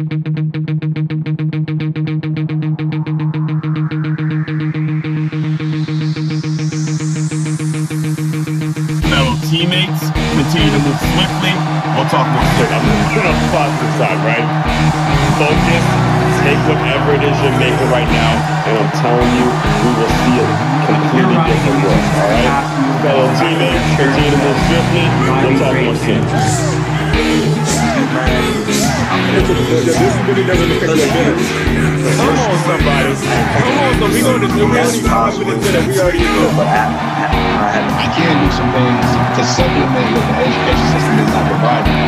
Fellow teammates, continue to move swiftly. We'll talk more soon. I'm gonna put on the positive side, right? Focus, take whatever it is you're making right now, and I'm telling you, we will see a completely different world. All right, fellow teammates, continue to move swiftly. We'll talk more soon. Come on, somebody. Come on, so we gonna do really confident that we already know. I, I, can do some things to supplement what the education system is not providing.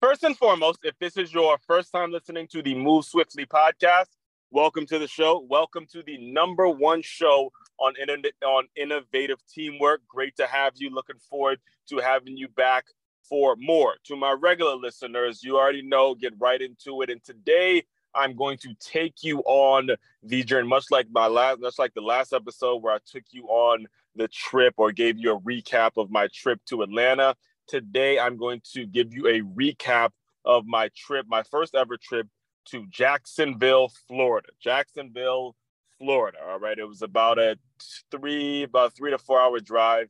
First and foremost, if this is your first time listening to the Move Swiftly podcast, welcome to the show. Welcome to the number one show on, internet, on innovative teamwork. Great to have you. Looking forward to having you back for more. To my regular listeners, you already know, get right into it. And today, I'm going to take you on the journey, much like my last, much like the last episode where I took you on the trip or gave you a recap of my trip to Atlanta. Today, I'm going to give you a recap of my trip, my first ever trip to Jacksonville, Florida. Jacksonville, Florida. All right. It was about a three, about three to four hour drive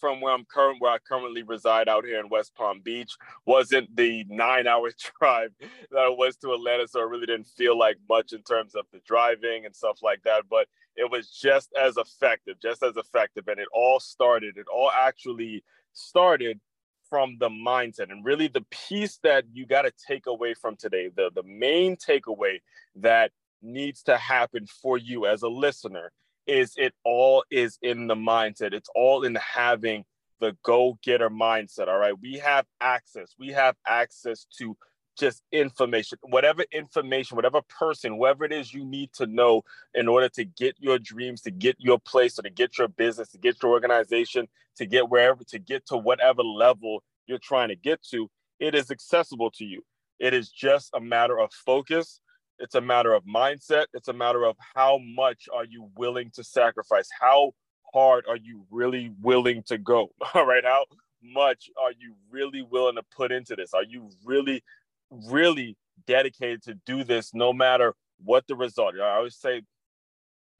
from where I'm current, where I currently reside out here in West Palm Beach. Wasn't the nine hour drive that it was to Atlanta, so it really didn't feel like much in terms of the driving and stuff like that. But it was just as effective, just as effective, and it all started. It all actually started from the mindset and really the piece that you got to take away from today the the main takeaway that needs to happen for you as a listener is it all is in the mindset. It's all in having the go-getter mindset all right? We have access. We have access to just information whatever information whatever person whoever it is you need to know in order to get your dreams to get your place or to get your business to get your organization to get wherever to get to whatever level you're trying to get to it is accessible to you. It is just a matter of focus. It's a matter of mindset. It's a matter of how much are you willing to sacrifice? How hard are you really willing to go? All right how much are you really willing to put into this? Are you really really dedicated to do this no matter what the result. I always say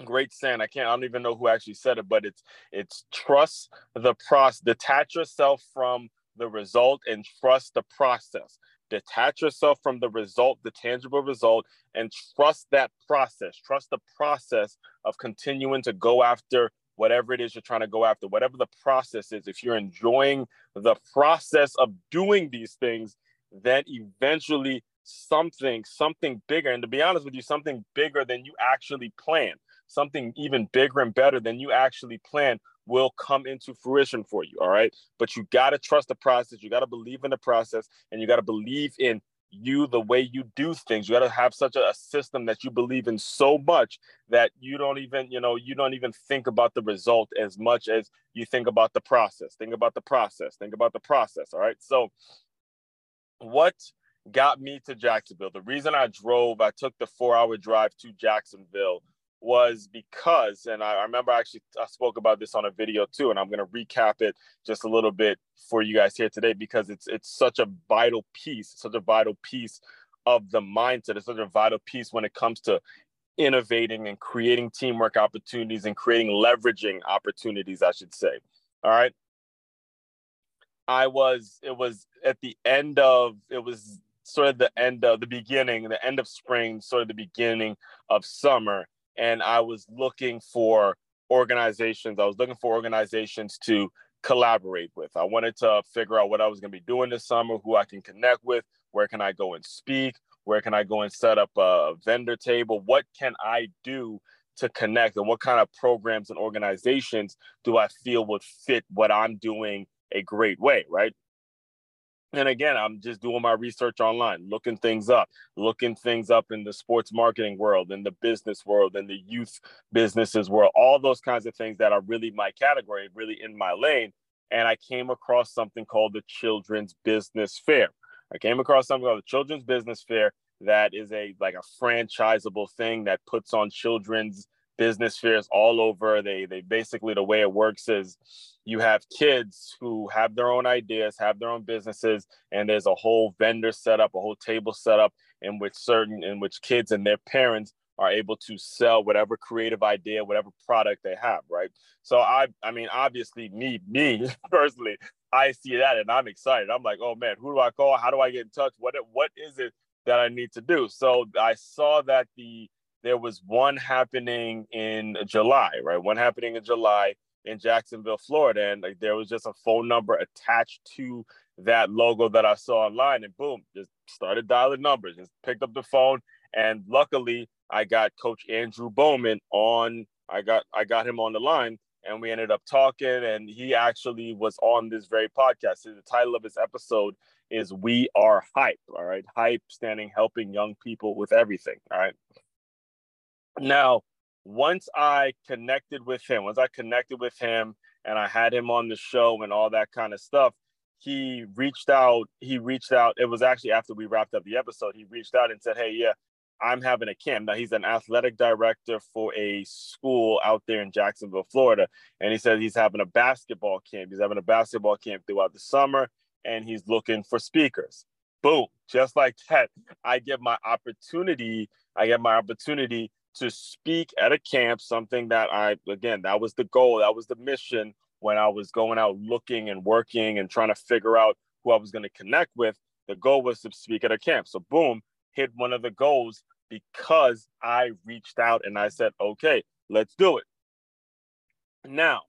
great saying i can't i don't even know who actually said it but it's it's trust the process detach yourself from the result and trust the process. Detach yourself from the result the tangible result and trust that process. Trust the process of continuing to go after whatever it is you're trying to go after whatever the process is. If you're enjoying the process of doing these things then eventually something something bigger and to be honest with you something bigger than you actually plan something even bigger and better than you actually plan will come into fruition for you all right? But you got to trust the process you got to believe in the process and you got to believe in you the way you do things. You got to have such a, a, system that you believe in so much that you don't even you know you don't even think about the result as much as you think about the process. Think about the process think about the process all right? So what got me to Jacksonville, the reason I drove, I took the four hour drive to Jacksonville was because, and I, remember actually I spoke about this on a video too, and I'm going to recap it just a little bit for you guys here today because it's it's such a vital piece, such a vital piece of the mindset. It's such a vital piece when it comes to innovating and creating teamwork opportunities and creating leveraging opportunities, I should say. All right. I was, it was at the end of, it was sort of the end of the beginning, the end of spring, sort of the beginning of summer. And I was looking for organizations, I was looking for organizations to collaborate with. I wanted to figure out what I was going to be doing this summer, who I can connect with, where can I go and speak, where can I go and set up a vendor table, what can I do to connect, and what kind of programs and organizations do I feel would fit what I'm doing a great way, right? And again, I'm just doing my research online, looking things up, looking things up in the sports marketing world, in the business world, in the youth businesses world, all those kinds of things that are really my category, really in my lane. And I came across something called the Children's Business Fair. I came across something called the Children's Business Fair that is a like a franchisable thing that puts on children's business fairs all over. They they basically the way it works is you have kids who have their own ideas, have their own businesses, and there's a whole vendor set up, a whole table set up in which certain in which kids and their parents are able to sell whatever creative idea, whatever product they have, right? So I I mean obviously me me personally, I see that and I'm excited. I'm like, "Oh man, who do I call? How do I get in touch? What what is it that I need to do?" So I saw that the there was one happening in July, right? One happening in July in Jacksonville, Florida, and like there was just a phone number attached to that logo that I saw online, and boom, just started dialing numbers, just picked up the phone, and luckily I got Coach Andrew Bowman on. I got I got him on the line, and we ended up talking, and he actually was on this very podcast. The title of his episode is "We Are Hype." All right, hype standing helping young people with everything. All right. Now, once I connected with him, once I connected with him and I had him on the show and all that kind of stuff, he reached out. He reached out. It was actually after we wrapped up the episode. He reached out and said, Hey, yeah, I'm having a camp. Now, he's an athletic director for a school out there in Jacksonville, Florida. And he said he's having a basketball camp. He's having a basketball camp throughout the summer and he's looking for speakers. Boom, just like that. I get my opportunity. I get my opportunity to speak at a camp, something that I, again, that was the goal, that was the mission when I was going out looking and working and trying to figure out who I was going to connect with. The goal was to speak at a camp. So, boom, hit one of the goals because I reached out and I said, okay, let's do it. Now,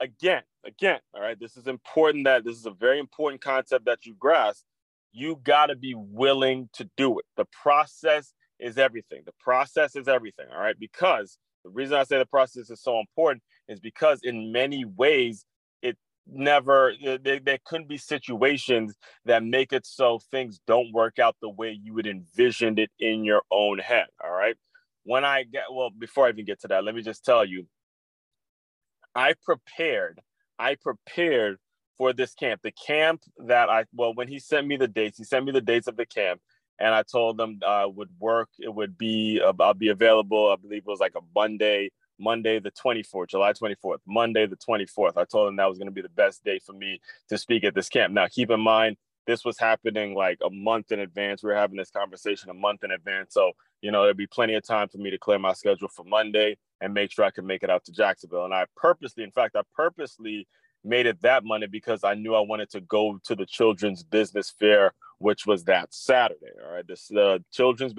again, again, all right, this is important that this is a very important concept that you grasp. You got to be willing to do it. The process is everything. The process is everything. All right. Because the reason I say the process is so important is because in many ways, it never, there, there couldn't be situations that make it so things don't work out the way you would envisioned it in your own head. All right. When I get, well, before I even get to that, let me just tell you, I prepared, I prepared for this camp. The camp that I, well, when he sent me the dates, he sent me the dates of the camp and I told them uh, would work. It would be uh, I'll be available. I believe it was like a Monday, Monday the 24th, July 24th, Monday the 24th. I told them that was going to be the best day for me to speak at this camp. Now, keep in mind this was happening like a month in advance. We were having this conversation a month in advance, so you know there'd be plenty of time for me to clear my schedule for Monday and make sure I could make it out to Jacksonville. And I purposely, in fact, I purposely made it that Monday because I knew I wanted to go to the children's business fair which was that Saturday. All right, this uh, children's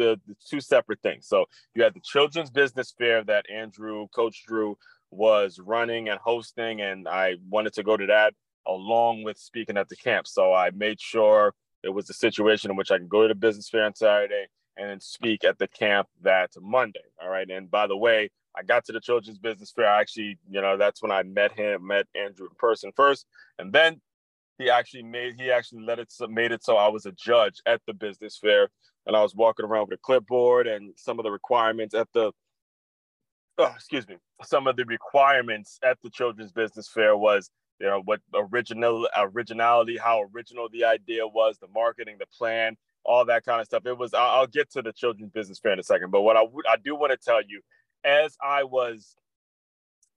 two separate things. So you had the children's business fair that Andrew, Coach Drew, was running and hosting, and I wanted to go to that along with speaking at the camp. So I made sure it was a situation in which I could go to the business fair on Saturday and then speak at the camp that Monday. All right, and by the way. I got to the children's business fair. I actually, you know, that's when I met him, met Andrew in person first, and then he actually made he actually let it made it so I was a judge at the business fair, and I was walking around with a clipboard and some of the requirements at the oh, excuse me some of the requirements at the children's business fair was you know what original originality how original the idea was the marketing the plan all that kind of stuff. It was i'll, I'll get to the children's business fair in a second but what i, I do want to tell you as i was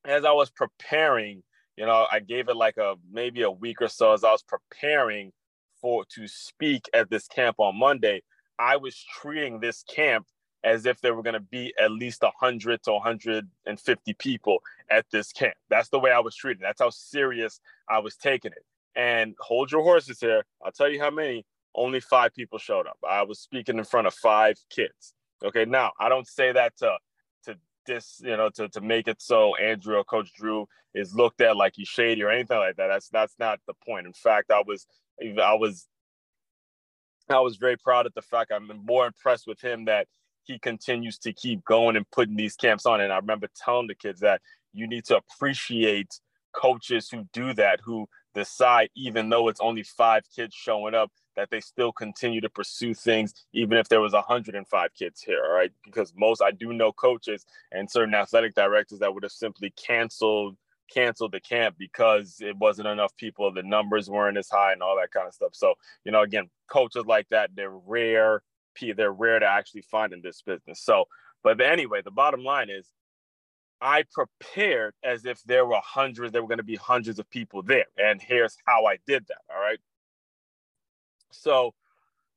as i was preparing you know, I gave it like a maybe a week or so as I was preparing for to speak at this camp on Monday. I was treating this camp as if there were going to be at least 100 to 150 people at this camp. That's the way I was treating. That's how serious I was taking it. And hold your horses here. I'll tell you how many. Only five people showed up. I was speaking in front of five kids. Okay, now I don't say that to this, you know, to, to make it so Andrew or Coach Drew is looked at like he's shady or anything like that. That's that's not the point. In fact, I was I was I was very proud of the fact I'm more impressed with him that he continues to keep going and putting these camps on. And I remember telling the kids that you need to appreciate coaches who do that, who decide, even though it's only five kids showing up, that they still continue to pursue things even if there was 105 kids here all right because most i do know coaches and certain athletic directors that would have simply canceled canceled the camp because it wasn't enough people the numbers weren't as high and all that kind of stuff so you know again coaches like that they're rare they're rare to actually find in this business so but anyway the bottom line is I prepared as if there were hundreds, there were going to be hundreds of people there. And here's how I did that. All right. So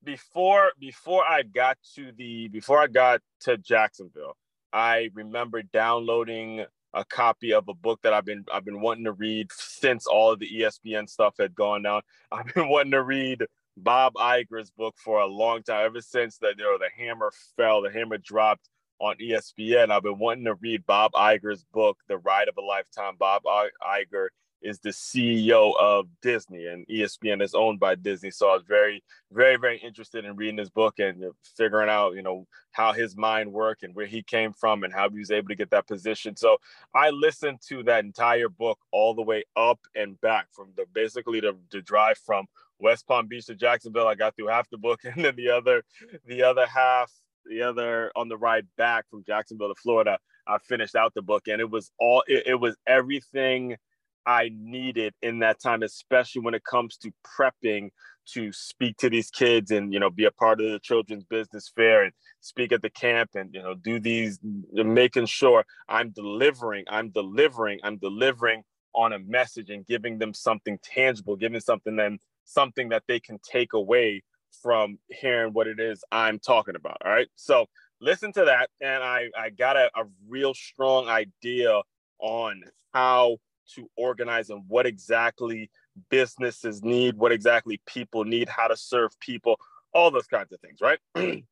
before before I got to the before I got to Jacksonville, I remember downloading a copy of a book that I've been I've been wanting to read since all of the ESPN stuff had gone down. I've been wanting to read Bob Iger's book for a long time, ever since the you know the hammer fell, the hammer dropped on ESPN. I've been wanting to read Bob Iger's book, The Ride of a Lifetime. Bob Iger is the CEO of Disney, and ESPN is owned by Disney. So I was very, very, very interested in reading his book and figuring out, you know, how his mind worked and where he came from and how he was able to get that position. So I listened to that entire book all the way up and back from the basically the, the drive from West Palm Beach to Jacksonville. I got through half the book, and then the other, the other half, the other on the ride back from Jacksonville to Florida. I finished out the book, and it was all. it, it was everything I needed in that time, especially when it comes to prepping to speak to these kids and you know be a part of the children's business fair and speak at the camp and you know do these making sure I'm delivering, I'm delivering, I'm delivering on a message and giving them something tangible, giving something them something that they can take away from hearing what it is I'm talking about. All right. So listen to that. And I, I got a, a real strong idea on how to organize and what exactly businesses need, what exactly people need, how to serve people, all those kinds of things, right?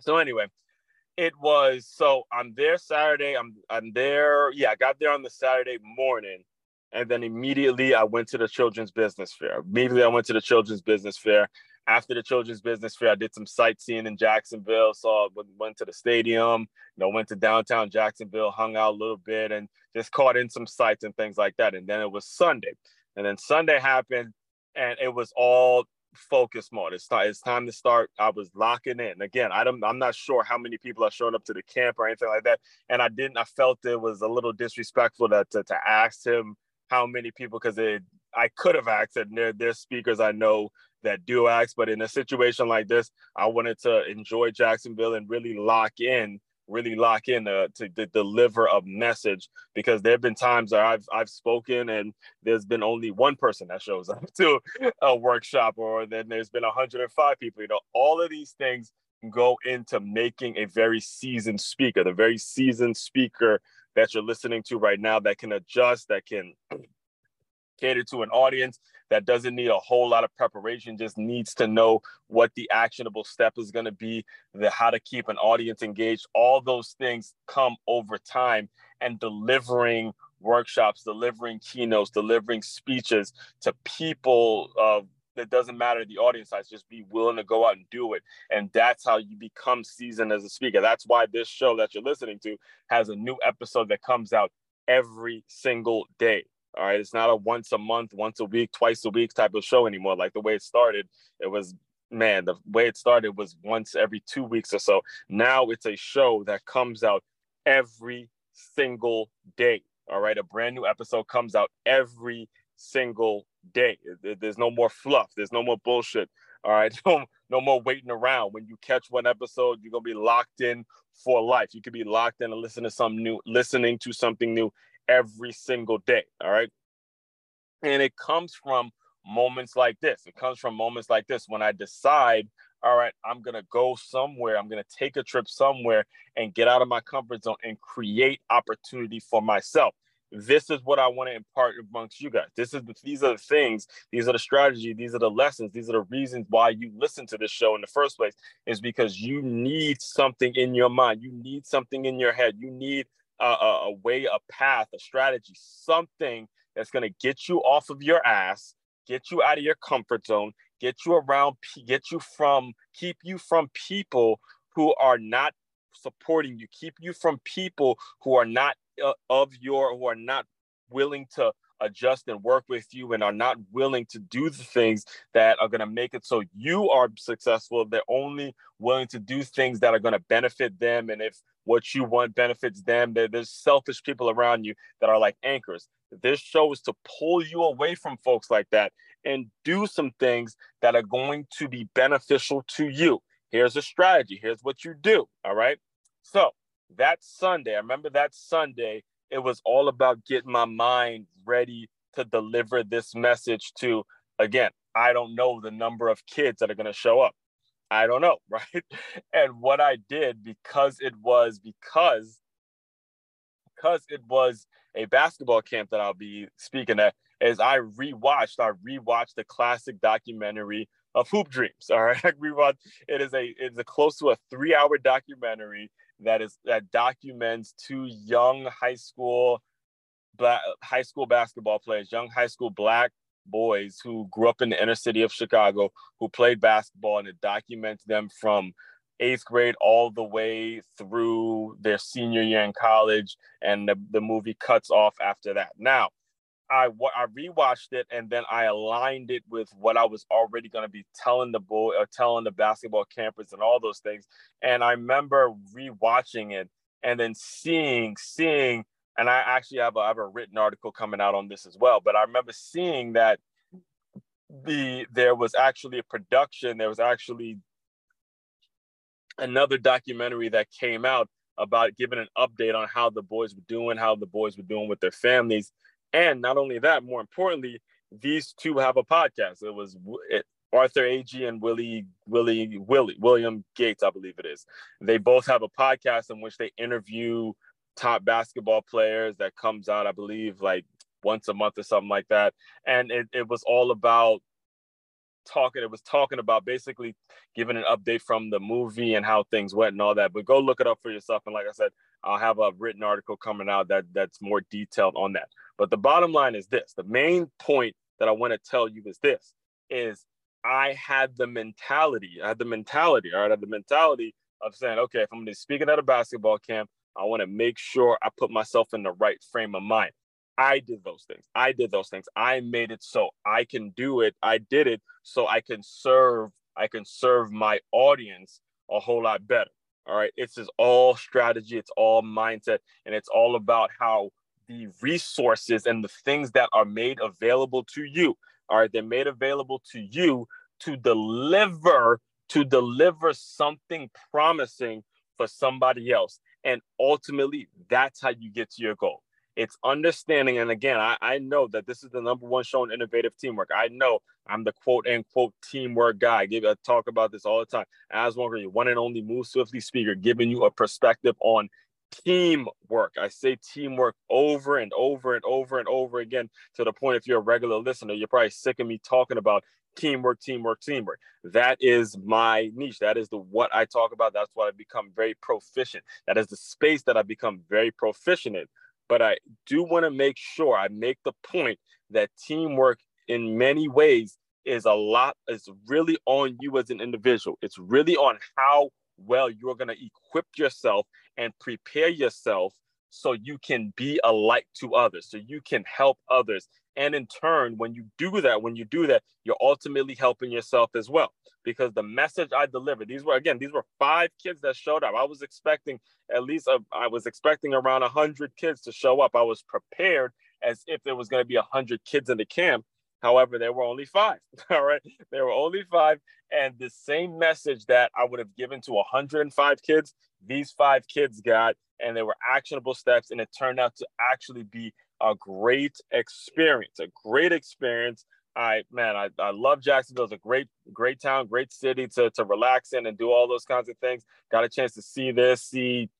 so anyway, it was so I'm there Saturday. I'm I'm there. Yeah, I got there on the Saturday morning. And then immediately I went to the children's business fair. Immediately I went to the children's business fair. After the children's business fair, I did some sightseeing in Jacksonville. Saw went to the stadium, you know, went to downtown Jacksonville, hung out a little bit, and just caught in some sights and things like that. And then it was Sunday, and then Sunday happened, and it was all focus mode. It's time. It's time to start. I was locking in. Again, I don't. I'm not sure how many people are showing up to the camp or anything like that. And I didn't. I felt it was a little disrespectful to to, to ask him how many people because it. I could have asked, and there, there's speakers I know that do ask, but in a situation like this, I wanted to enjoy Jacksonville and really lock in really lock in to, to, to, deliver a message because there have been times that I've I've spoken and there's been only one person that shows up to a workshop or then there's been 105 people. You know, all of these things go into making a very seasoned speaker, the very seasoned speaker that you're listening to right now that can adjust, that can cater to an audience that doesn't need a whole lot of preparation just needs to know what the actionable step is going to be the how to keep an audience engaged. All those things come over time and delivering workshops delivering keynotes delivering speeches to people uh, that doesn't matter the audience size just be willing to go out and do it. And that's how you become seasoned as a speaker. That's why this show that you're listening to has a new episode that comes out every single day all right, it's not a once a month, once a week, twice a week type of show anymore. Like the way it started, it was man, the way it started was once every two weeks or so. Now it's a show that comes out every single day. All right, a brand new episode comes out every single day. There's no more fluff. There's no more bullshit. All right, no, no more waiting around. When you catch one episode, you're gonna be locked in for life. You could be locked in and listen to some new, listening to something new every single day. All right. And it comes from moments like this. It comes from moments like this when I decide, all right, I'm going to go somewhere. I'm going to take a trip somewhere and get out of my comfort zone and create opportunity for myself. This is what I want to impart amongst you guys. This is the, these are the things, these are the strategy, these are the lessons, these are the reasons why you listen to this show in the first place is because you need something in your mind. You need something in your head. You need a, a, way, a path, a strategy, something that's going to get you off of your ass, get you out of your comfort zone, get you around, get you from, keep you from people who are not supporting you, keep you from people who are not uh, of your, who are not willing to adjust and work with you and are not willing to do the things that are going to make it so you are successful. They're only willing to do things that are going to benefit them. And if what you want benefits them, there's selfish people around you that are like anchors. This show is to pull you away from folks like that and do some things that are going to be beneficial to you. Here's a strategy. Here's what you do. All right. So that Sunday, I remember that Sunday, it was all about getting my mind ready to deliver this message to, again, I don't know the number of kids that are going to show up. I don't know, right? And what I did because it was because because it was a basketball camp that I'll be speaking at is I rewatched I rewatched the classic documentary of Hoop Dreams. All right, I rewatched it is a it's a close to a three hour documentary that is that documents two young high school black high school basketball players, young high school black boys who grew up in the inner city of Chicago who played basketball and it documents them from eighth grade all the way through their senior year in college and the, the movie cuts off after that now I, I rewatched it and then I aligned it with what I was already going to be telling the boy or telling the basketball campers and all those things. And I remember rewatching it and then seeing, seeing, and I actually have a, I have a written article coming out on this as well. But I remember seeing that the there was actually a production, there was actually another documentary that came out about giving an update on how the boys were doing, how the boys were doing with their families. And not only that, more importantly, these two have a podcast. It was it, Arthur Agee and Willie Willie Willie William Gates, I believe it is. They both have a podcast in which they interview top basketball players that comes out, I believe, like once a month or something like that. And it, it was all about talking, it was talking about basically giving an update from the movie and how things went and all that. But go look it up for yourself. And like I said, I'll have a written article coming out that that's more detailed on that. But the bottom line is this the main point that I want to tell you is this is I had the mentality, I had the mentality, all right, I had the mentality of saying, okay, if I'm gonna be speaking at a basketball camp, I want to make sure I put myself in the right frame of mind. I did those things. I did those things. I made it so I can do it. I did it so I can serve. I can serve my audience a whole lot better. All right. It's just all strategy. It's all mindset, and it's all about how the resources and the things that are made available to you. All right, they're made available to you to deliver to deliver something promising for somebody else. And ultimately, that's how you get to your goal. It's understanding. And again, I, I know that this is the number one show in innovative teamwork. I know I'm the quote unquote teamwork guy. I give I talk about this all the time. As one, one and only Move Swiftly speaker, giving you a perspective on teamwork. I say teamwork over and over and over and over again to the point if you're a regular listener, you're probably sick of me talking about teamwork, teamwork, teamwork. That is my niche. That is the what I talk about. That's what I become very proficient. That is the space that I become very proficient in. But I do want to make sure I make the point that teamwork in many ways is a lot is really on you as an individual. It's really on how well you're going to equip yourself and prepare yourself so you can be a light to others, so you can help others. And in turn, when you do that, when you do that, you're ultimately helping yourself as well. Because the message I delivered, these were again, these were five kids that showed up. I was expecting at least a, I was expecting around hundred kids to show up. I was prepared as if there was going to be hundred kids in the camp. However, there were only five. All right. There were only five. And the same message that I would have given to 105 kids, these five kids got, and they were actionable steps. And it turned out to actually be a great experience, a great experience. I man, I, I love Jacksonville. It's a great, great town, great city to, to relax in and do all those kinds of things. Got a chance to see this, see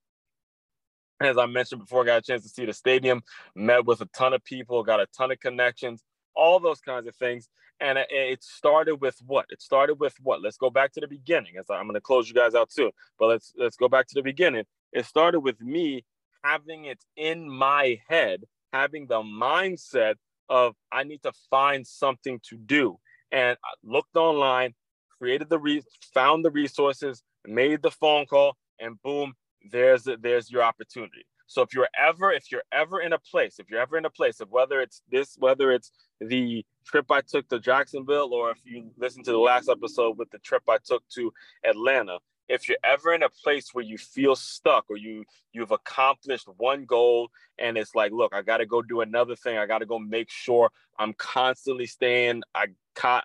as I mentioned before, got a chance to see the stadium, met with a ton of people, got a ton of connections all those kinds of things. And it started with what? It started with what? Let's go back to the beginning. As I'm going to close you guys out too, but let's let's go back to the beginning. It started with me having it in my head, having the mindset of I need to find something to do. And I looked online, created the re- found the resources, made the phone call, and boom, there's there's your opportunity. So if you're ever, if you're ever in a place, if you're ever in a place of whether it's this, whether it's the trip I took to Jacksonville, or if you listen to the last episode with the trip I took to Atlanta, if you're ever in a place where you feel stuck or you you've accomplished one goal and it's like look i got to go do another thing i got to go make sure i'm constantly staying i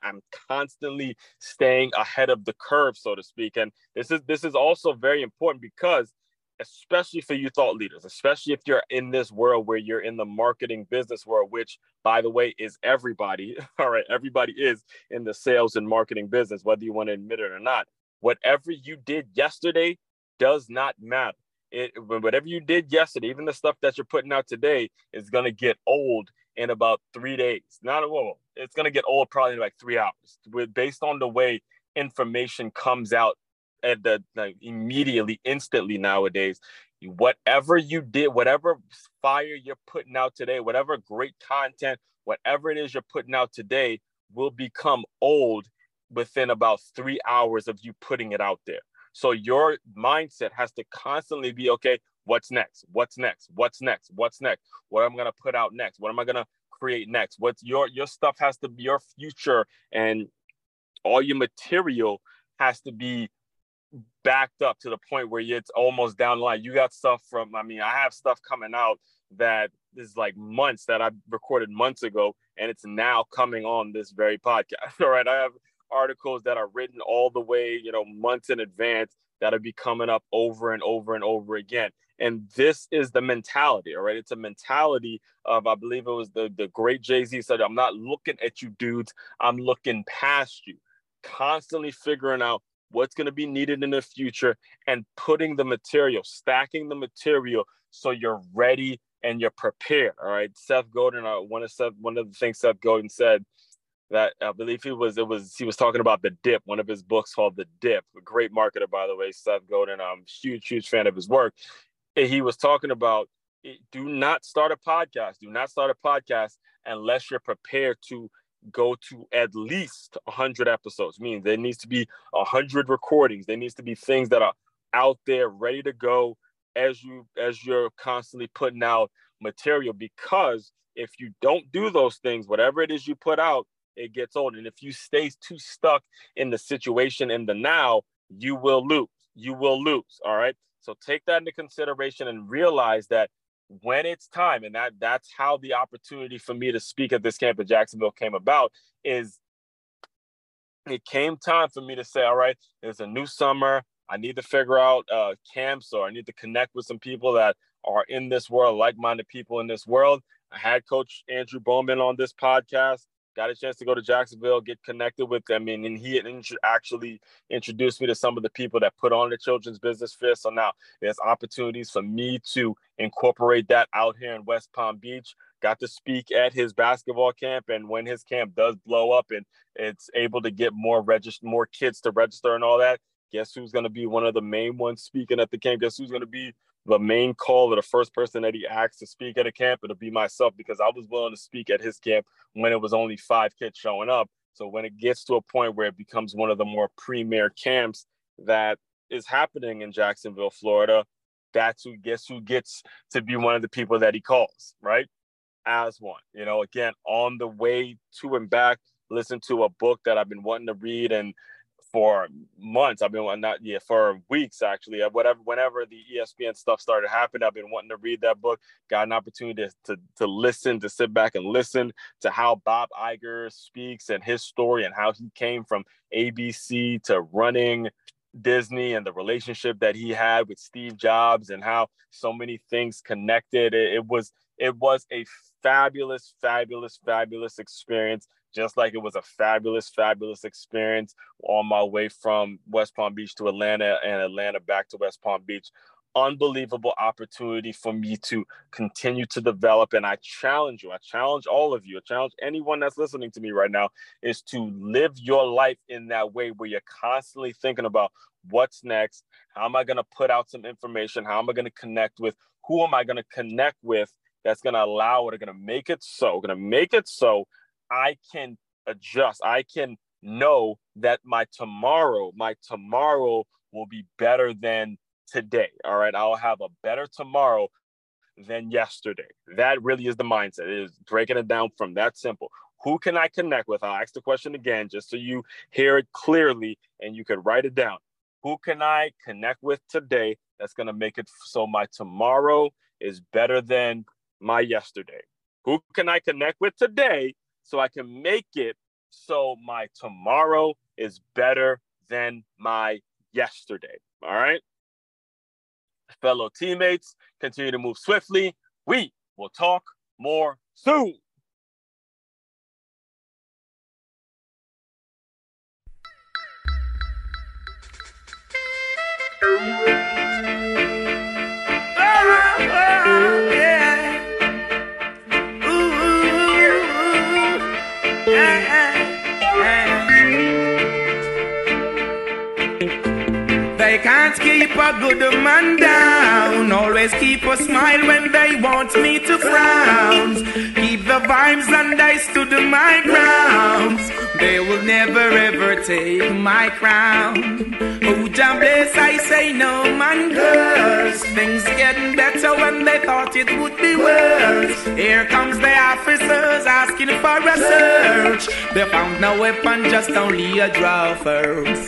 i'm constantly staying ahead of the curve so to speak. And this is this is also very important because especially for you thought leaders, especially if you're in this world where you're in the marketing business world, which by the way is everybody. All right, everybody is in the sales and marketing business, whether you want to admit it or not. Whatever you did yesterday does not matter. It, whatever you did yesterday, even the stuff that you're putting out today, is gonna get old in about three days. Not a whoa, it's gonna get old probably in like three hours. With based on the way information comes out at the like, immediately, instantly nowadays. Whatever you did, whatever fire you're putting out today, whatever great content, whatever it is you're putting out today, will become old within about three hours of you putting it out there. So your mindset has to constantly be okay, what's next? What's next? What's next? What's next? What am I gonna put out next? What am I gonna create next? What's your your stuff has to be your future and all your material has to be backed up to the point where it's almost down the line. You got stuff from, I mean, I have stuff coming out that is like months that I recorded months ago, and it's now coming on this very podcast. All right. I have articles that are written all the way, you know, months in advance that'll be coming up over and over and over again. And this is the mentality, all right? It's a mentality of, I believe it was the, the great Jay Z said, I'm not looking at you dudes, I'm looking past you, constantly figuring out what's going to be needed in the future and putting the material, stacking the material so you're ready and you're prepared. All right. Seth Godin, uh, one of Seth, one of the things Seth Godin said that I believe he was it was he was talking about the dip, one of his books called The Dip. A great marketer, by the way, Seth Godin. I'm huge, huge fan of his work. He was talking about do not start a podcast. Do not start a podcast unless you're prepared to go to at least 100 episodes. Means there needs to be 100 recordings. There needs to be things that are out there ready to go as you as you're constantly putting out material because if you don't do those things whatever it is you put out it gets old. And if you stay too stuck in the situation in the now, you will lose. You will lose. All right. So take that into consideration and realize that when it's time, and that that's how the opportunity for me to speak at this camp in Jacksonville came about, is it came time for me to say, all right, it's a new summer. I need to figure out uh, camps or I need to connect with some people that are in this world, like-minded people in this world. I had Coach Andrew Bowman on this podcast got a chance to go to Jacksonville, get connected with them, and, and he actually introduced me to some of the people that put on the Children's Business Fair. So now there's opportunities for me to incorporate that out here in West Palm Beach. Got to speak at his basketball camp, and when his camp does blow up and it's able to get more register, more kids to register and all that, guess who's going to be one of the main ones speaking at the camp? Guess who's going to be the main call or the first person that he asked to speak at a camp, it'll be myself because I was willing to speak at his camp when it was only five kids showing up. So when it gets to a point where it becomes one of the more premier camps that is happening in Jacksonville, Florida, that's who gets who gets to be one of the people that he calls, right? As one. You know, again, on the way to and back, listen to a book that I've been wanting to read and for months. I've been not yeah for weeks actually. Whatever whenever the ESPN stuff started happening, I've been wanting to read that book. Got an opportunity to, to, to listen, to sit back and listen to how Bob Iger speaks and his story and how he came from ABC to running Disney and the relationship that he had with Steve Jobs and how so many things connected. It, it was it was a fabulous, fabulous, fabulous experience just like it was a fabulous, fabulous experience on my way from West Palm Beach to Atlanta and Atlanta back to West Palm Beach. Unbelievable opportunity for me to continue to develop. And I challenge you, I challenge all of you, I challenge anyone that's listening to me right now is to live your life in that way where you're constantly thinking about what's next, how am I going to put out some information, how am I going to connect with, who am I going to connect with that's going to allow or going to make it so, going to make it so I can adjust. I can know that my tomorrow, my tomorrow will be better than today. All right. I'll have a better tomorrow than yesterday. That really is the mindset. It is breaking it down from that simple. Who can I connect with? I'll ask the question again just so you hear it clearly and you can write it down. Who can I connect with today that's going to make it so my tomorrow is better than my yesterday? Who can I connect with today so I can make it so my tomorrow is better than my yesterday. All right. fellow teammates. Continue to move swiftly. We will talk more soon. Keep a good man down. Always keep a smile when they want me to frown. Keep the vibes and I stood my ground. They will never ever take my crown. Oh, damn bless, I say no man curse. Things getting better when they thought it would be worse. Here comes the officers asking for a search. They found no weapon, just only a draw first.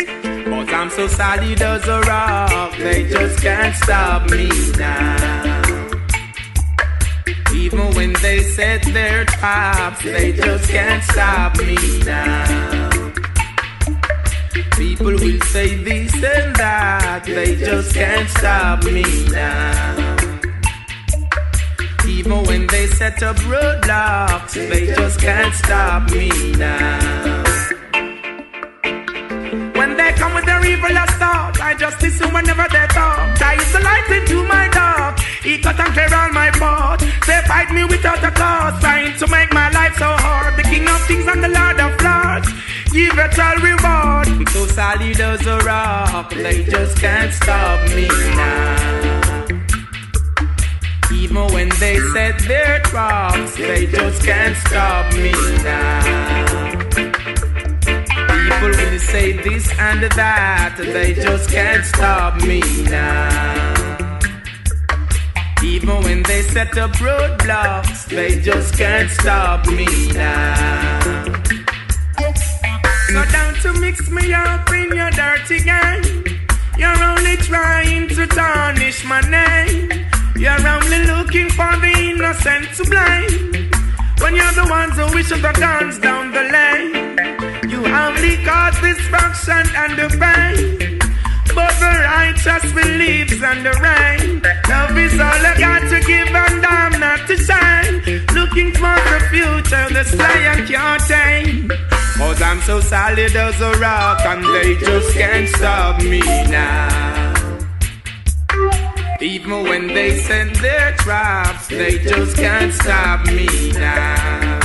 But I'm so solid as a rock, they just can't stop me now. Even when they set their traps, they just can't stop me now. People will say this and that, they just can't stop me now. Even when they set up roadblocks, they just can't stop me now. When they come with their evil thought, I just listen whenever they talk. I is the light into my dark. He cut and clear all my path. They fight me without a cause, trying to make my life so hard. The King of Kings and the Lord of Lords, give it all reward. So solid as a rock, they just can't stop me now. Even when they set their traps, they just can't stop me now. People will say this and that, they just can't stop me now. Even when they set up roadblocks, they just can't stop me now. So down to mix me up in your dirty game. You're only trying to tarnish my name. You're only looking for the innocent to blame. When you're the ones who wish the guns down the lane. You only cause destruction and the pain. But the righteous believes in the rain. Love is all I got to give and I'm not to shine. Looking for the future, the sky I can't tame. Cause I'm so solid as a rock and they just can't stop me now. Even when they send their traps, they just can't stop me now.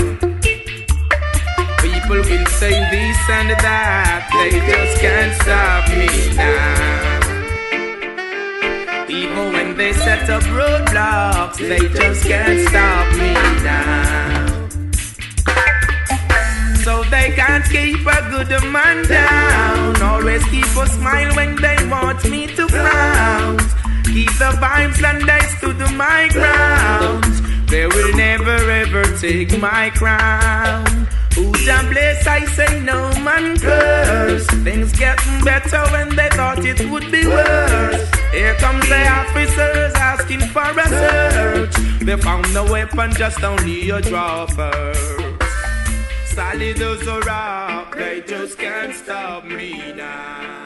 People will say this and that, they just can't stop me now. They set up roadblocks, they just can't stop me now. So they can't keep a good man down. Always keep a smile when they want me to frown. Keep the vibes and I stood my ground. They will never ever take my crown. Who damn bless, I say no man curse. Things getting better when they thought it would be worse. Here comes the officers asking for a search. They found no weapon, just only a dropper. Solid as a rock, they just can't stop me now.